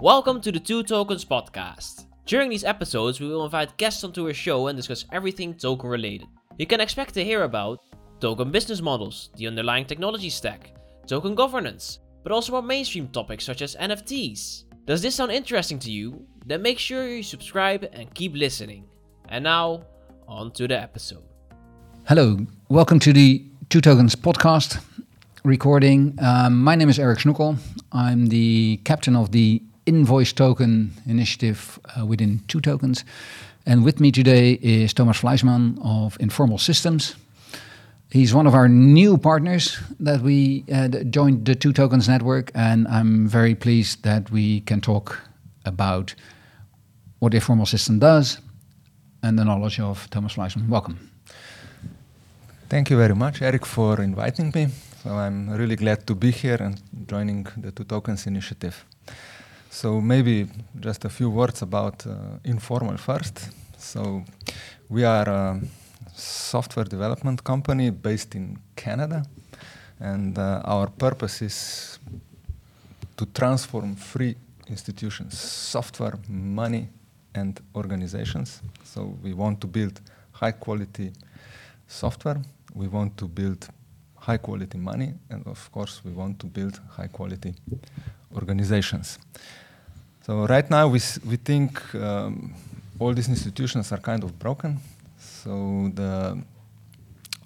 Welcome to the Two Tokens podcast. During these episodes, we will invite guests onto our show and discuss everything token related. You can expect to hear about token business models, the underlying technology stack, token governance, but also more mainstream topics such as NFTs. Does this sound interesting to you? Then make sure you subscribe and keep listening. And now, on to the episode. Hello, welcome to the Two Tokens podcast recording. Um, my name is Eric Snoekel. I'm the captain of the Invoice Token initiative uh, within Two Tokens. And with me today is Thomas Fleischmann of Informal Systems. He's one of our new partners that we uh, joined the Two Tokens network, and I'm very pleased that we can talk about what Informal System does and the knowledge of Thomas Fleischmann. Welcome. Thank you very much, Eric, for inviting me. So I'm really glad to be here and joining the Two Tokens initiative. So maybe just a few words about uh, Informal first. So we are a software development company based in Canada, and uh, our purpose is to transform free institutions, software, money, and organizations. So we want to build high quality software. We want to build high quality money, and of course, we want to build high quality organizations. So right now, we we think um, all these institutions are kind of broken. So the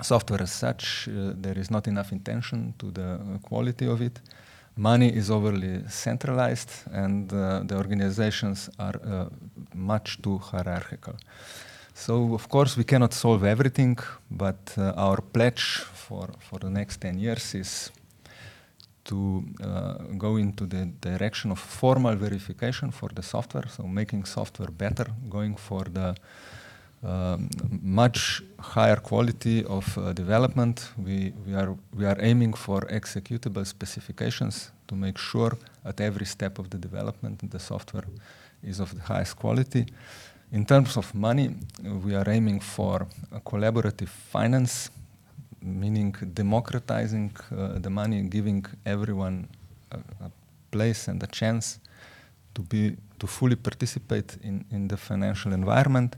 software as such, uh, there is not enough intention to the quality of it. Money is overly centralized, and uh, the organizations are uh, much too hierarchical. So of course we cannot solve everything, but uh, our pledge for, for the next 10 years is to uh, go into the direction of formal verification for the software, so making software better, going for the um, much higher quality of uh, development. We, we, are, we are aiming for executable specifications to make sure at every step of the development the software is of the highest quality. In terms of money, we are aiming for collaborative finance, meaning democratizing uh, the money, giving everyone a, a, place and a chance to be to fully participate in, in the financial environment.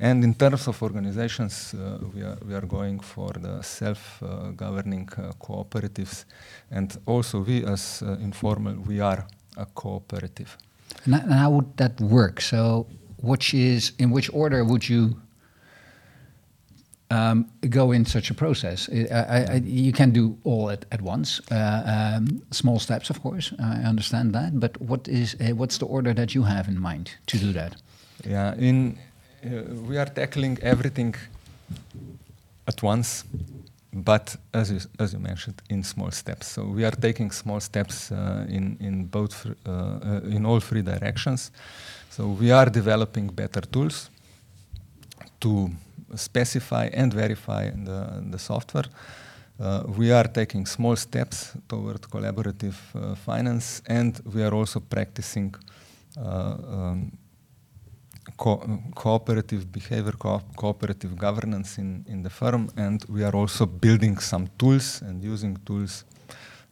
And in terms of organizations, uh, we, are, we are going for the self-governing uh, cooperatives. And also we as uh, Informal, we are a cooperative. And how would that work? So which is in which order would you um, go in such a process? I, I, you can do all at, at once. Uh, um, small steps, of course. I understand that. But what is uh, what's the order that you have in mind to do that? Yeah, in uh, we are tackling everything at once, but as you, as you mentioned, in small steps. So we are taking small steps uh, in in both uh, uh, in all three directions. So we are developing better tools to specify and verify the, the software. Uh, we are taking small steps toward collaborative uh, finance, and we are also practicing uh, um, co cooperative behavior, co cooperative governance in, in the firm, and we are also building some tools and using tools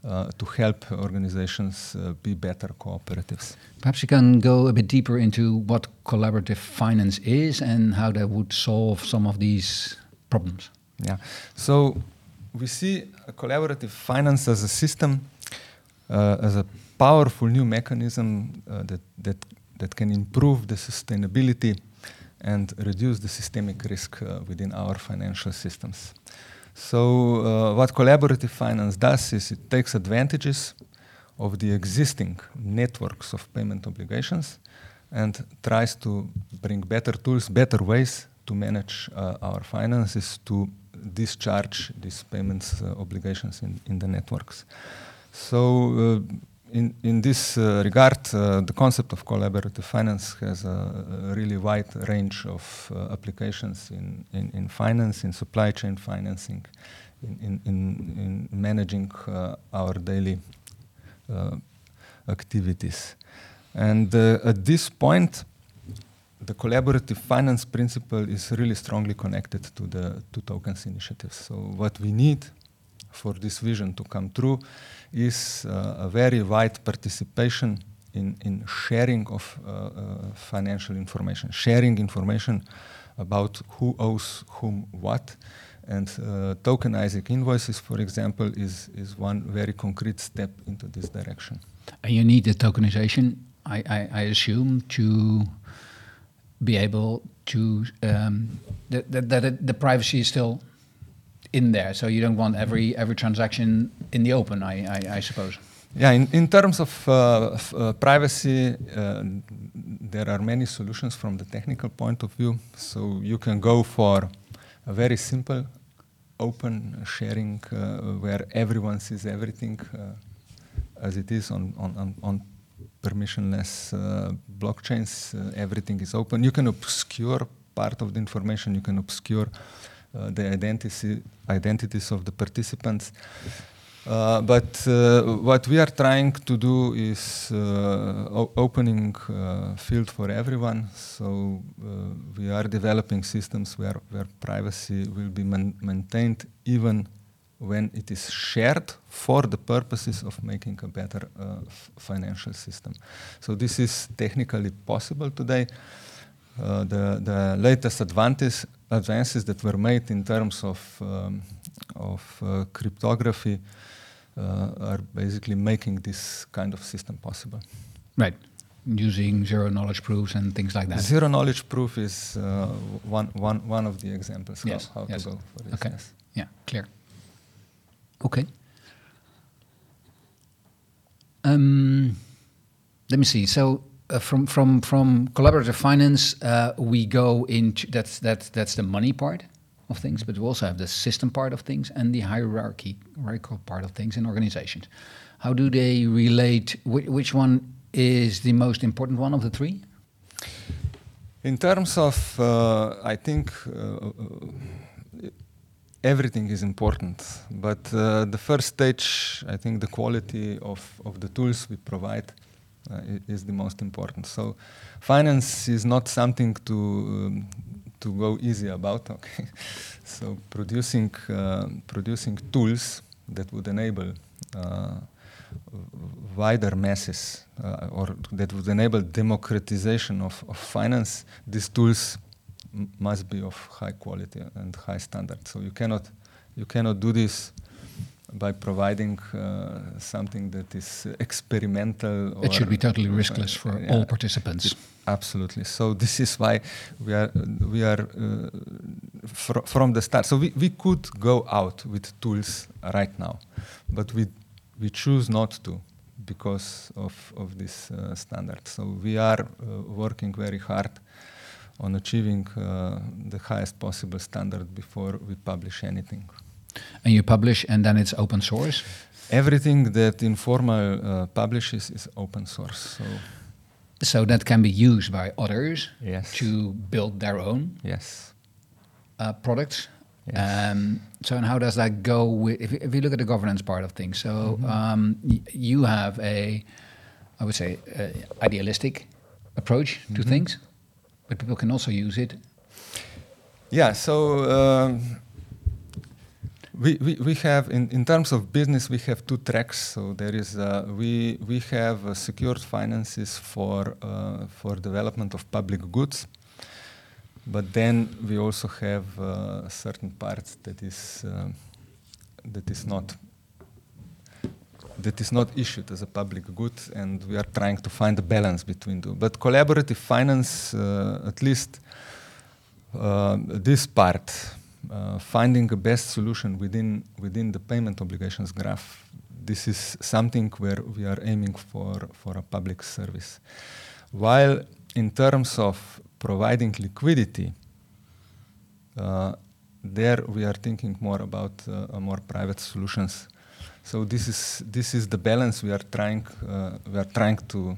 uh, to help organizations uh, be better cooperatives. Perhaps you can go a bit deeper into what collaborative finance is and how that would solve some of these problems. Yeah, so we see collaborative finance as a system, uh, as a powerful new mechanism uh, that, that, that can improve the sustainability and reduce the systemic risk uh, within our financial systems. So uh, what collaborative finance does is it takes advantages of the existing networks of payment obligations and tries to bring better tools, better ways to manage uh, our finances to discharge these payments uh, obligations in, in the networks. So uh, in, in this uh, regard, uh, the concept of collaborative finance has a, a really wide range of uh, applications in, in, in, finance, in supply chain financing, in, in, in managing uh, our daily uh, activities. And uh, at this point, the collaborative finance principle is really strongly connected to the two tokens initiatives. So what we need for this vision to come true is uh, a very wide participation in, in sharing of uh, uh, financial information, sharing information about who owes whom what. And uh, tokenizing invoices, for example, is, is one very concrete step into this direction. And you need the tokenization, I, I, I assume, to be able to um, that, that, that the privacy is still in there. So you don't want every every transaction in the open, I, I, I suppose. Yeah, in, in terms of uh, uh, privacy, uh, there are many solutions from the technical point of view. So you can go for a very simple open sharing uh, where everyone sees everything uh, as it is on, on, on, on permissionless uh, blockchains. everything is open. You can obscure part of the information, you can obscure the identity, identities of the participants. Uh, but uh, what we are trying to do is uh, opening uh, field for everyone. So uh, we are developing systems where, where privacy will be maintained even when it is shared for the purposes of making a better uh, financial system. So this is technically possible today. The, the latest advantage, advances that were made in terms of, um, of cryptography uh, are basically making this kind of system possible. Right. Using zero knowledge proofs and things like that. Zero knowledge proof is uh, one, one, one of the examples yes. how, how yes. to go for this. Okay. Yes. Yeah, clear. Okay. Um, let me see. So uh, from from from collaborative finance, uh, we go into that's that's that's the money part of things, but we also have the system part of things and the hierarchy, hierarchical part of things in organizations. How do they relate? Wh which one is the most important one of the three? In terms of, uh, I think uh, everything is important, but uh, the first stage, I think the quality of, of the tools we provide uh, is the most important. So finance is not something to um, to go easy about. Okay, so producing uh, producing tools that would enable uh, wider masses uh, or that would enable democratization of, of finance. These tools must be of high quality and high standard. So you cannot you cannot do this by providing uh, something that is experimental. It should be totally riskless for yeah, all participants. Absolutely. So this is why we are we are uh, fr from the start. So we, we could go out with tools right now, but we we choose not to because of of this uh, standard. So we are uh, working very hard on achieving uh, the highest possible standard before we publish anything. And you publish, and then it's open source. Everything that Informal uh, publishes is open source. So so that can be used by others yes. to build their own yes. uh, products. Yes. Um, so, and how does that go with, if, if you look at the governance part of things? So, mm -hmm. um, you have a, I would say, uh, idealistic approach mm -hmm. to mm-hmm. things, but people can also use it. Yeah, so um, we, we, have, in, in terms of business, we have two tracks. So there is, uh, we, we have uh, secured finances for, uh, for development of public goods. But then we also have uh, certain parts that is, uh, that is not that is not issued as a public good, and we are trying to find a balance between the. But collaborative finance, uh, at least this part, uh, finding a best solution within within the payment obligations graph. This is something where we are aiming for for a public service. While in terms of providing liquidity, uh, there we are thinking more about uh, more private solutions. So this is this is the balance we are trying uh, we are trying to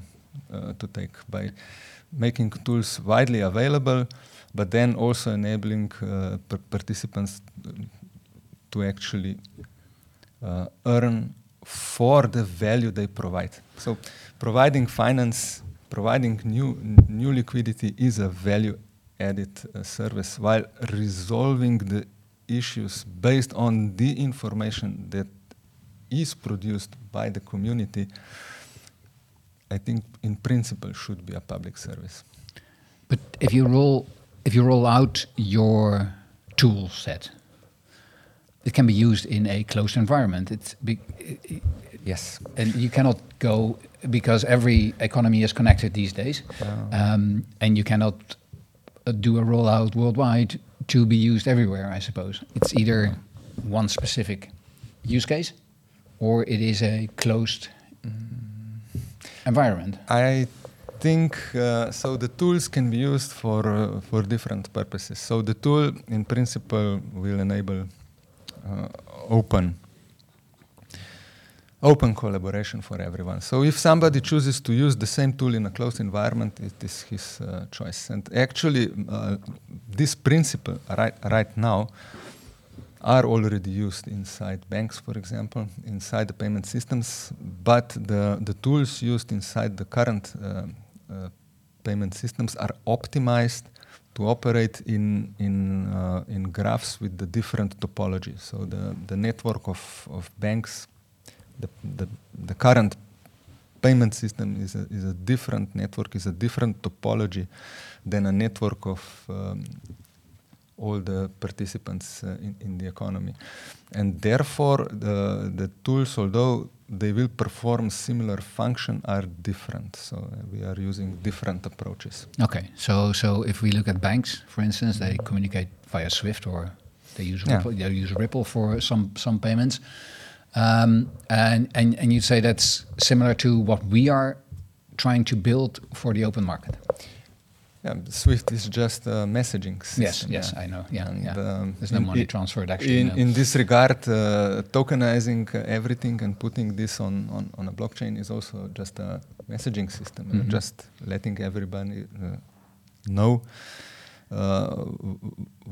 uh, to take by making tools widely available but then also enabling uh, participants to actually uh, earn for the value they provide. So providing finance, providing new, new liquidity is a value added uh, service while resolving the issues based on the information that is produced by the community I think in principle should be a public service. But if you roll if you roll out your tool set, it can be used in a closed environment. It's Yes. and you cannot go because every economy is connected these days, um, and you cannot uh, do a rollout worldwide to be used everywhere. I suppose it's either one specific use case, or it is a closed environment. I think uh, so. The tools can be used for uh, for different purposes. So the tool, in principle, will enable uh, open open collaboration for everyone. So if somebody chooses to use the same tool in a closed environment, it is his uh, choice. And actually, uh, this principle right right now are already used inside banks, for example, inside the payment systems, but the, the tools used inside the current uh, payment systems are optimized to operate in, in, uh, in graphs with the different topologies. So the, the network of, of banks, the, the, the current payment system is a, is a different network, is a different topology than a network of um, all the participants uh, in, in the economy. And therefore, the, the tools, although they will perform similar function, are different. So uh, we are using different approaches. Okay, so so if we look at banks, for instance, they communicate via SWIFT or they use Yeah. Ripple, they use Ripple for some some payments, um, and and and you'd say that's similar to what we are trying to build for the open market. Yeah, Swift is just a messaging system. Yes, yes, yeah. I know. Yeah, And, yeah. um, There's no money transferred actually. In, no. in this regard, uh, tokenizing uh, everything and putting this on, on, on a blockchain is also just a messaging system, uh, Mhm. just letting everybody uh, know uh,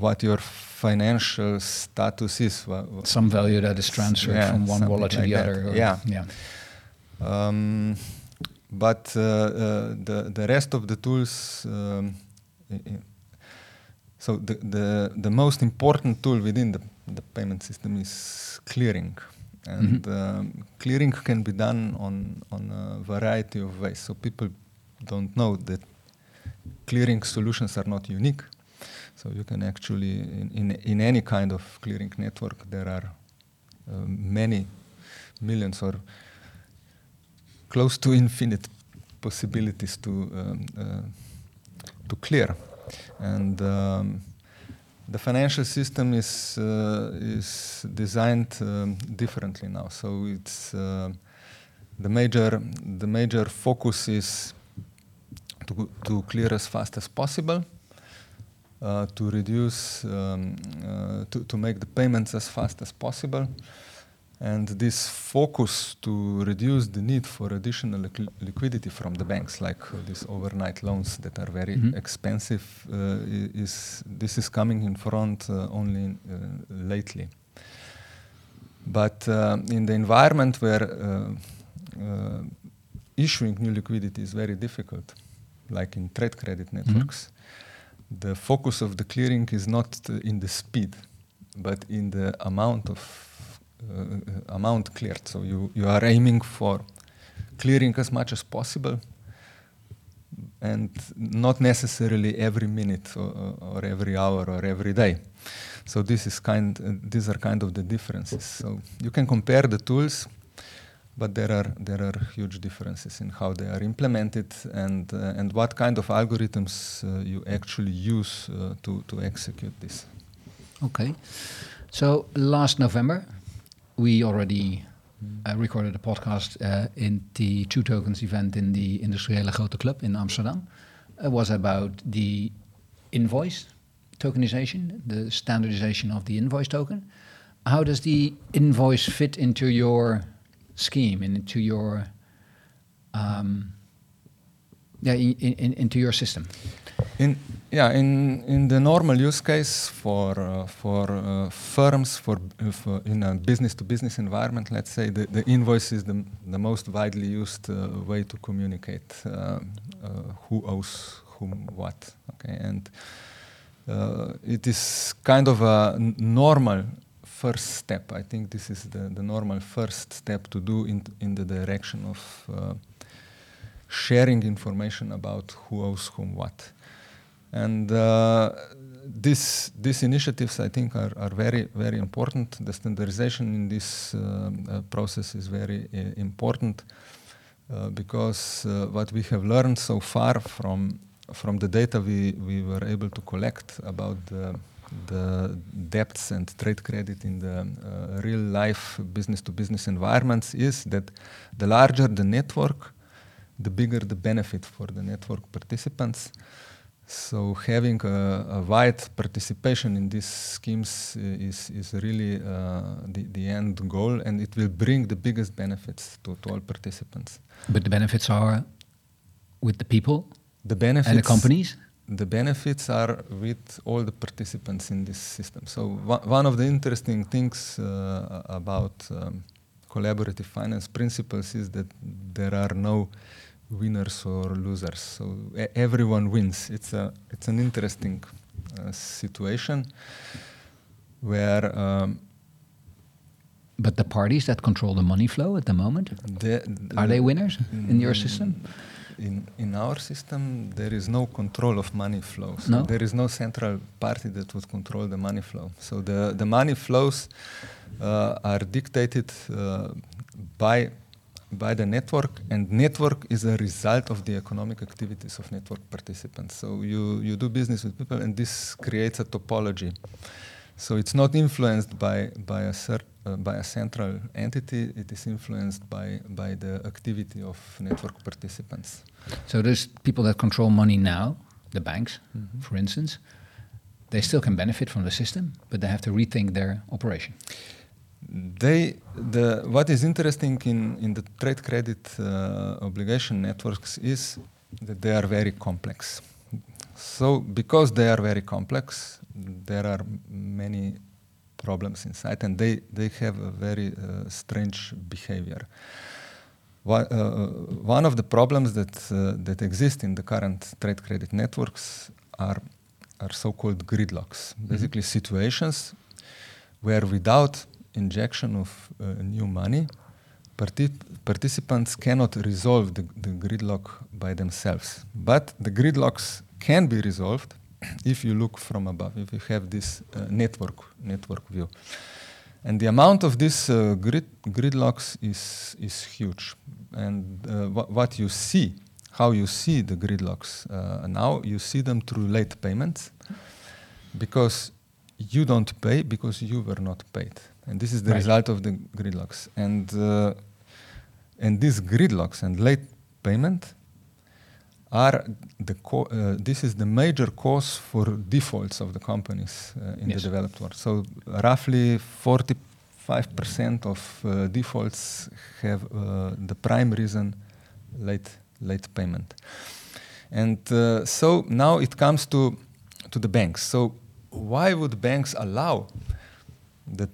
what your financial status is. some value that is transferred Yeah, from one wallet to like the that. other. Yeah. yeah. Um, but uh, uh, the the rest of the tools. Um, so the, the the most important tool within the, the payment system is clearing, and um, clearing can be done on on a variety of ways. So people don't know that clearing solutions are not unique. So you can actually in in, in any kind of clearing network there are uh, many millions or close to infinite possibilities to um, uh, to clear, and um, the financial system is uh, is designed um, differently now. So it's uh, the major the major focus is to to clear as fast as possible. Uh, to reduce, um, uh, to, to make the payments as fast as possible, and this focus to reduce the need for additional liqui- liquidity from the banks, like uh, these overnight loans that are very Mhm. expensive, uh, is this is coming in front uh, only uh, lately. But uh, in the environment where uh, issuing new liquidity is very difficult, like in trade credit networks, the focus of the clearing is not in the speed, but in the amount of amount cleared. So you, you are aiming for clearing as much as possible, and not necessarily every minute or, or every hour or every day. So this is kind. Uh, these are kind of the differences. So you can compare the tools, but there are there are huge differences in how they are implemented and uh, and what kind of algorithms uh, you actually use uh, to to execute this. Okay. So last November, we already uh, recorded a podcast uh, in the Two Tokens event in the Industrieele Groote Club in Amsterdam. It was about the invoice tokenization, the standardization of the invoice token. How does the invoice fit into your scheme and into your um, yeah, in, in, into your system? In yeah, in in the normal use case for uh, for uh, firms for, uh, for in a business to business environment, let's say the, the invoice is the the most widely used uh, way to communicate uh, uh, who owes whom what. Okay, and it is kind of a normal first step. I think this is the, the normal first step to do in in the direction of sharing information about who owes whom what. And uh, this, these initiatives, I think, are, are very, very important. The standardization in this uh, uh, process is very uh, important uh, because uh, what we have learned so far from, from the data we, we were able to collect about the, the debts and trade credit in the real life business to business environments is that the larger the network, the bigger the benefit for the network participants. So having a, a wide participation in these schemes is, is really uh, the, the end goal and it will bring the biggest benefits to, to all participants. But the benefits are with the people The benefits and the companies? the benefits are with all the participants in this system. So one one of the interesting things uh, about um, collaborative finance principles is that there are no winners or losers. So e- everyone wins. It's a it's an interesting uh, situation where um, But the parties that control the money flow at the moment, the, are they winners in your Mm, system? In, in our system, there is no control of money flow. So No? there is no central party that would control the money flow. So the, the money flows uh, are dictated uh, by, by the network, and network is a result of the economic activities of network participants. So you, you do business with people, and this creates a topology. So it's not influenced by, by, a, cer- uh, by a central entity, it is influenced by, by the activity of network participants. So there's people that control money now, the banks, Mhm. for instance. They still can benefit from the system, but they have to rethink their operation. They, the, what is interesting in, in the trade credit uh, obligation networks is that they are very complex. So, because they are very complex, there are many problems inside, and they, they have a very uh, strange behavior. One, uh, one of the problems that, uh, that exist in the current trade credit networks are, are so called gridlocks, basically situations where without injection of uh, new money, parti- participants cannot resolve the, the gridlock by themselves. But the gridlocks can be resolved if you look from above, if you have this uh, network, network view. And the amount of these uh, grid, gridlocks is, is huge. And uh, wha- what you see, how you see the gridlocks uh, now, you see them through late payments because you don't pay because you were not paid. And this is the Right. result of the gridlocks. And, uh, and these gridlocks and late payment are the co- uh, this is the major cause for defaults of the companies uh, in Yes. the developed world. So roughly 45% of uh, defaults have uh, the prime reason late late payment. And uh, so now it comes to to the banks. So why would banks allow the,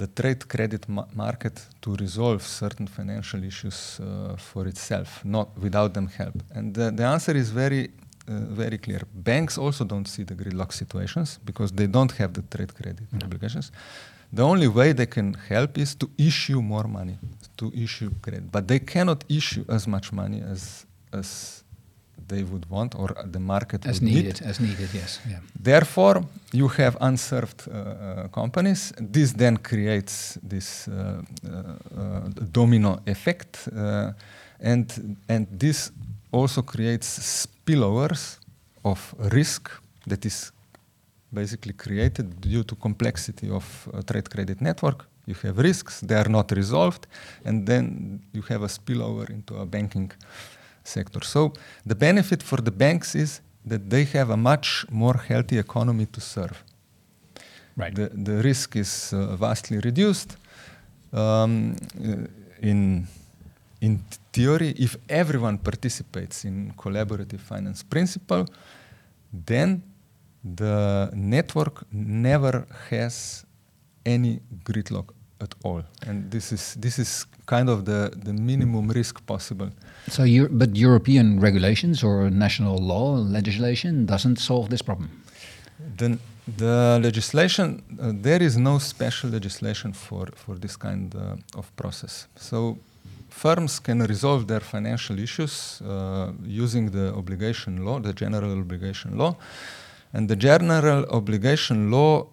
the trade credit ma- market to resolve certain financial issues uh, for itself, not without them help? And the, the answer is very, uh, very clear. Banks also don't see the gridlock situations because they don't have the trade credit obligations. The only way they can help is to issue more money, to issue credit. But they cannot issue as much money as, as they would want or the market As would need. needed, as needed, yes. Yeah. Therefore, you have unserved uh, uh, companies. This then creates this uh, uh, uh, domino effect, uh, and and this also creates spillovers of risk that is basically created due to complexity of trade credit network. You have risks; they are not resolved, and then you have a spillover into a banking sector. So the benefit for the banks is that they have a much more healthy economy to serve. Right. The, the risk is uh, vastly reduced. Um, uh, in, in theory, if everyone participates in collaborative finance principle, then the network never has any gridlock at all. And this is, this is kind of the, the minimum risk possible. So, you but European regulations or national law legislation doesn't solve this problem. The, the legislation, uh, there is no special legislation for, for this kind uh, of process. So firms can resolve their financial issues uh, using the obligation law, the general obligation law. And the general obligation law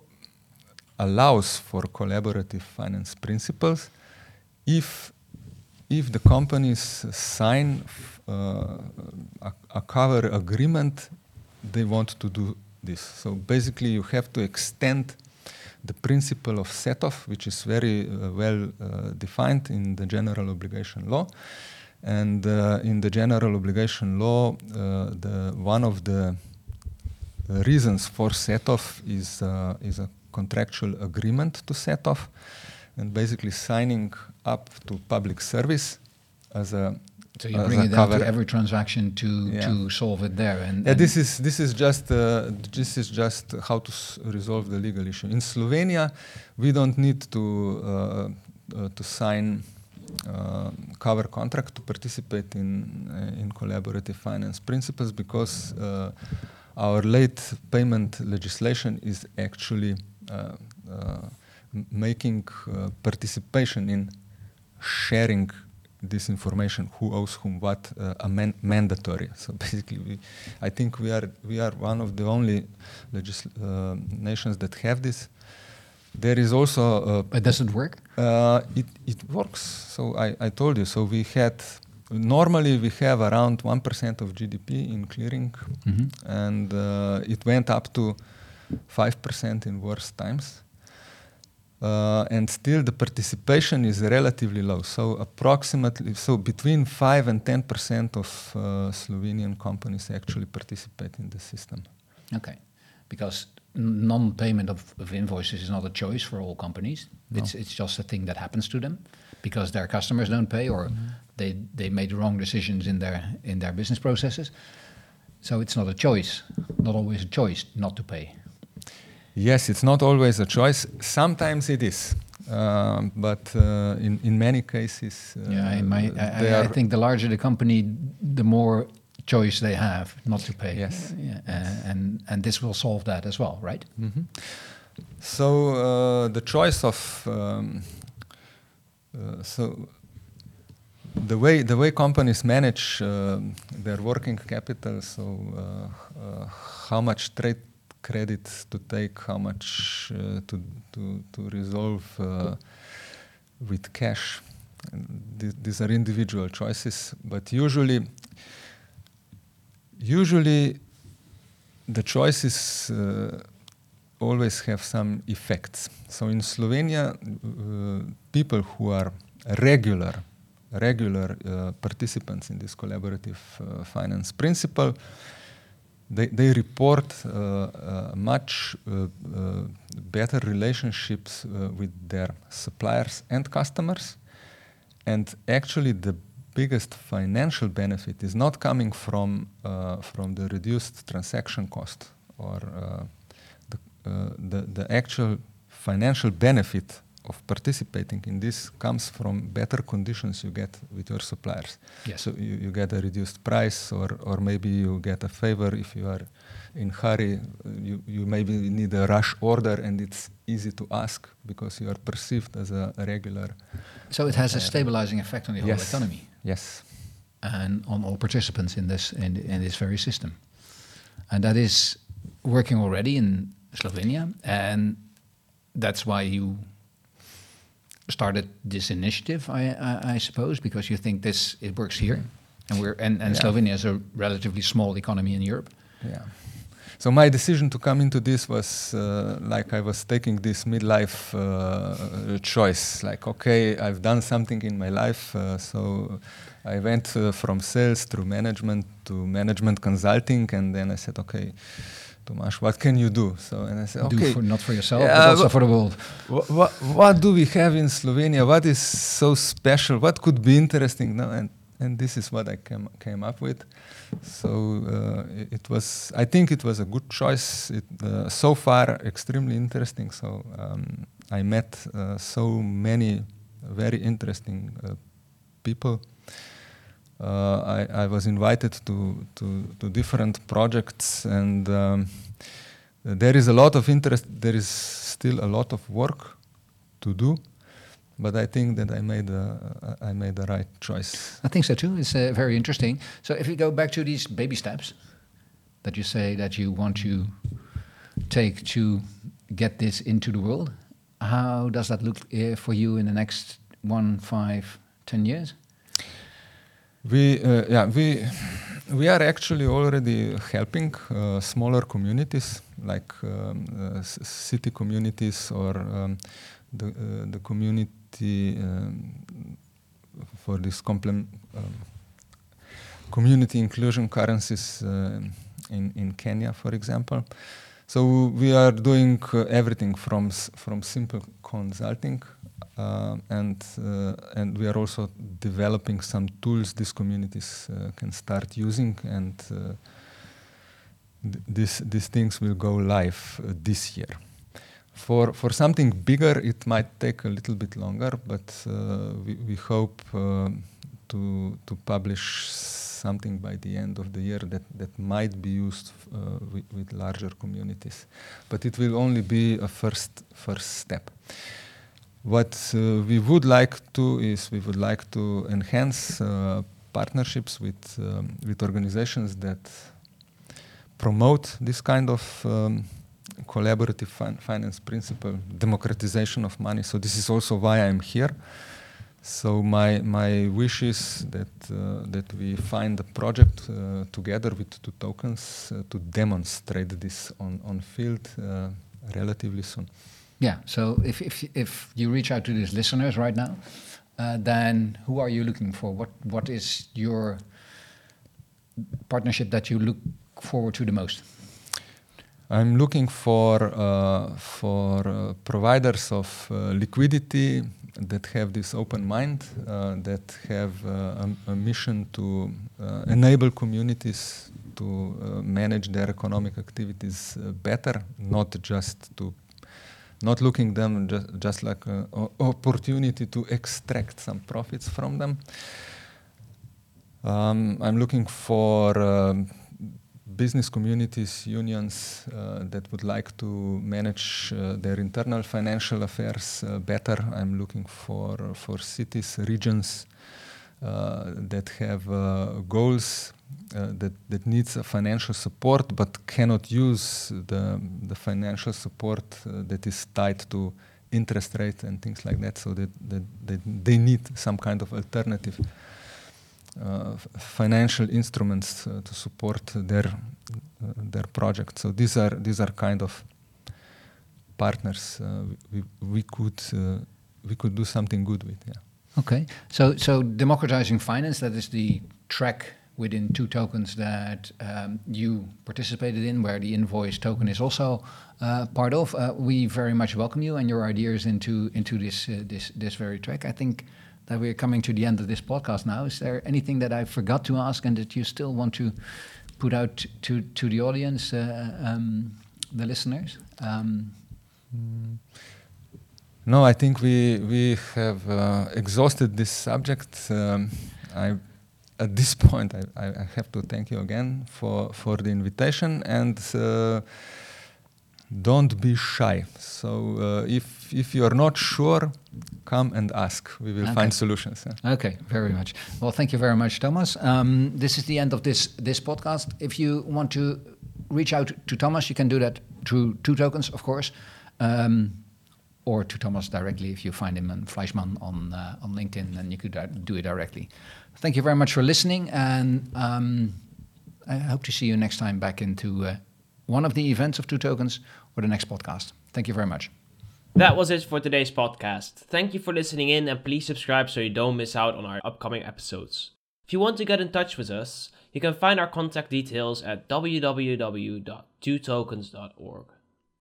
allows for collaborative finance principles if, if the companies sign uh, a, a cover agreement, they want to do this. So basically, you have to extend the principle of set-off, which is very uh, well uh, defined in the general obligation law. And uh, in the general obligation law, uh, the, one of the reasons for set-off is, uh, is a contractual agreement to set off, and basically signing up to public service as a so you bring it down to every transaction to yeah. to solve it there. And, yeah, this is this is just uh, this is just how to resolve the legal issue. In Slovenia, we don't need to uh, uh, to sign uh, cover contract to participate in uh, in collaborative finance principles because uh, our late payment legislation is actually making participation in sharing this information, who owes whom what, uh, a man mandatory. So basically, we, I think we are we are one of the only uh, nations that have this. There is also. Uh, but does it work? Uh, it it works. So I, I told you. So we had normally we have around one percent of GDP in clearing, mm -hmm. and uh, it went up to five percent in worse times uh, and still the participation is relatively low. So approximately, so between five and ten percent of uh, Slovenian companies actually participate in the system. Okay, because non-payment of, of invoices is not a choice for all companies. No. It's it's just a thing that happens to them because their customers don't pay or mm -hmm. they they made wrong decisions in their in their business processes. So it's not a choice, not always a choice not to pay. Yes, it's not always a choice. Sometimes it is. Um, but uh, in, in many cases, uh, yeah, my, I, I, think the larger the company, the more choice they have not to pay. Yes, yeah, uh, and and this will solve that as well, right? Mm -hmm. So uh, the choice of um, uh, so the way the way companies manage uh, their working capital, so how much trade credit to take, how much uh, to, to, to resolve uh, with cash. Th these are individual choices, but usually, usually the choices uh, always have some effects. So in Slovenia, uh, people who are regular, regular uh, participants in this collaborative uh, finance principle they, they report uh, uh, much uh, better relationships with their suppliers and customers. And actually, the biggest financial benefit is not coming from, from the reduced transaction cost or the, the, the actual financial benefit of participating in this comes from better conditions you get with your suppliers. Yes. So you, you get a reduced price, or, or maybe you get a favor if you are in hurry. You, you maybe need a rush order, and it's easy to ask because you are perceived as a, regular. So it has a uh, stabilizing effect on the whole yes. economy. Yes. And on all participants in this in, in this very system, and that is working already in Slovenia, and that's why you started this initiative, I, I, I, suppose, because you think this it works here, and we're and, and yeah. Slovenia is a relatively small economy in Europe. Yeah. So my decision to come into this was uh, like I was taking this midlife uh, choice. Like, okay, I've done something in my life, uh, so I went uh, from sales through management to management consulting, and then I said, okay Tomas, what can you do? So, and I said, okay, for, not for yourself, but also for the world. What, what do we have in Slovenia? What is so special? What could be interesting? No, and and this is what I came came up with. So uh, it, it, was, I think, it was a good choice. It, uh, so far, extremely interesting. So um, I met uh, so many very interesting uh, people. Uh, I, I, was invited to, to, to different projects, and um, there is a lot of interest. There is still a lot of work to do, but I think that I made a, I made the right choice. I think so too. It's uh, very interesting. So if we go back to these baby steps that you say that you want to take to get this into the world, how does that look uh, for you in the next one, five, ten years? We uh, yeah we we are actually already helping uh, smaller communities like um, uh, city communities or um, the uh, the community um, for this um, community inclusion currencies uh, in in Kenya, for example. So we are doing uh, everything from from simple consulting uh, and uh, and we are also developing some tools these communities uh, can start using, and th this these things will go live this year. For for something bigger, it might take a little bit longer, but we, we hope to to publish something by the end of the year that, that might be used uh, with, with, larger communities. But it will only be a first, first step. What uh, we would like to is we would like to enhance uh, partnerships with um, with organizations that promote this kind of um, collaborative fin finance principle, democratization of money. So this is also why I'm here. So my my wish is that uh, that we find a project uh, together with two tokens uh, to demonstrate this on on field uh, relatively soon. Yeah. So if if if you reach out to these listeners right now, uh, then who are you looking for? What what is your partnership that you look forward to the most? I'm looking for uh, for uh, providers of uh, liquidity that have this open mind, uh, that have uh, a, a, mission to enable communities to manage their economic activities better, not just to not looking them just, just like an opportunity to extract some profits from them. Um, I'm looking for um, business communities, unions uh, that would like to manage uh, their internal financial affairs uh, better. I'm looking for for cities, regions uh, that have uh, goals uh, that that needs financial support but cannot use the the financial support uh, that is tied to interest rate and things like that. So that, that, that they need some kind of alternative uh, financial instruments uh, to support their uh, their project. So these are these are kind of partners we, we could we could do something good with. Yeah. Okay, so so democratizing finance that is the track within two tokens that um, you participated in, where the invoice token is also uh, part of. Uh, we very much welcome you and your ideas into into this uh, this this very track. I think that we're coming to the end of this podcast now. Is there anything that I forgot to ask and that you still want to put out to to the audience, uh, um, the listeners? Um, mm. No, I think we we have uh, exhausted this subject. Um, I, at this point, I, I, have to thank you again for for the invitation and. Uh, don't be shy. So uh, if if you are not sure, come and ask. We will okay. find solutions. Yeah. Okay, very much. Well, thank you very much, Thomas. Um, this is the end of this this podcast. If you want to reach out to Thomas, you can do that through two tokens, of course. Um, or to Thomas directly if you find him on Fleischmann on uh, on LinkedIn, then you could do it directly. Thank you very much for listening, and um, I hope to see you next time back into uh, one of the events of Two Tokens or the next podcast. Thank you very much. That was it for today's podcast. Thank you for listening in, and please subscribe so you don't miss out on our upcoming episodes. If you want to get in touch with us, you can find our contact details at www.twotokens.org.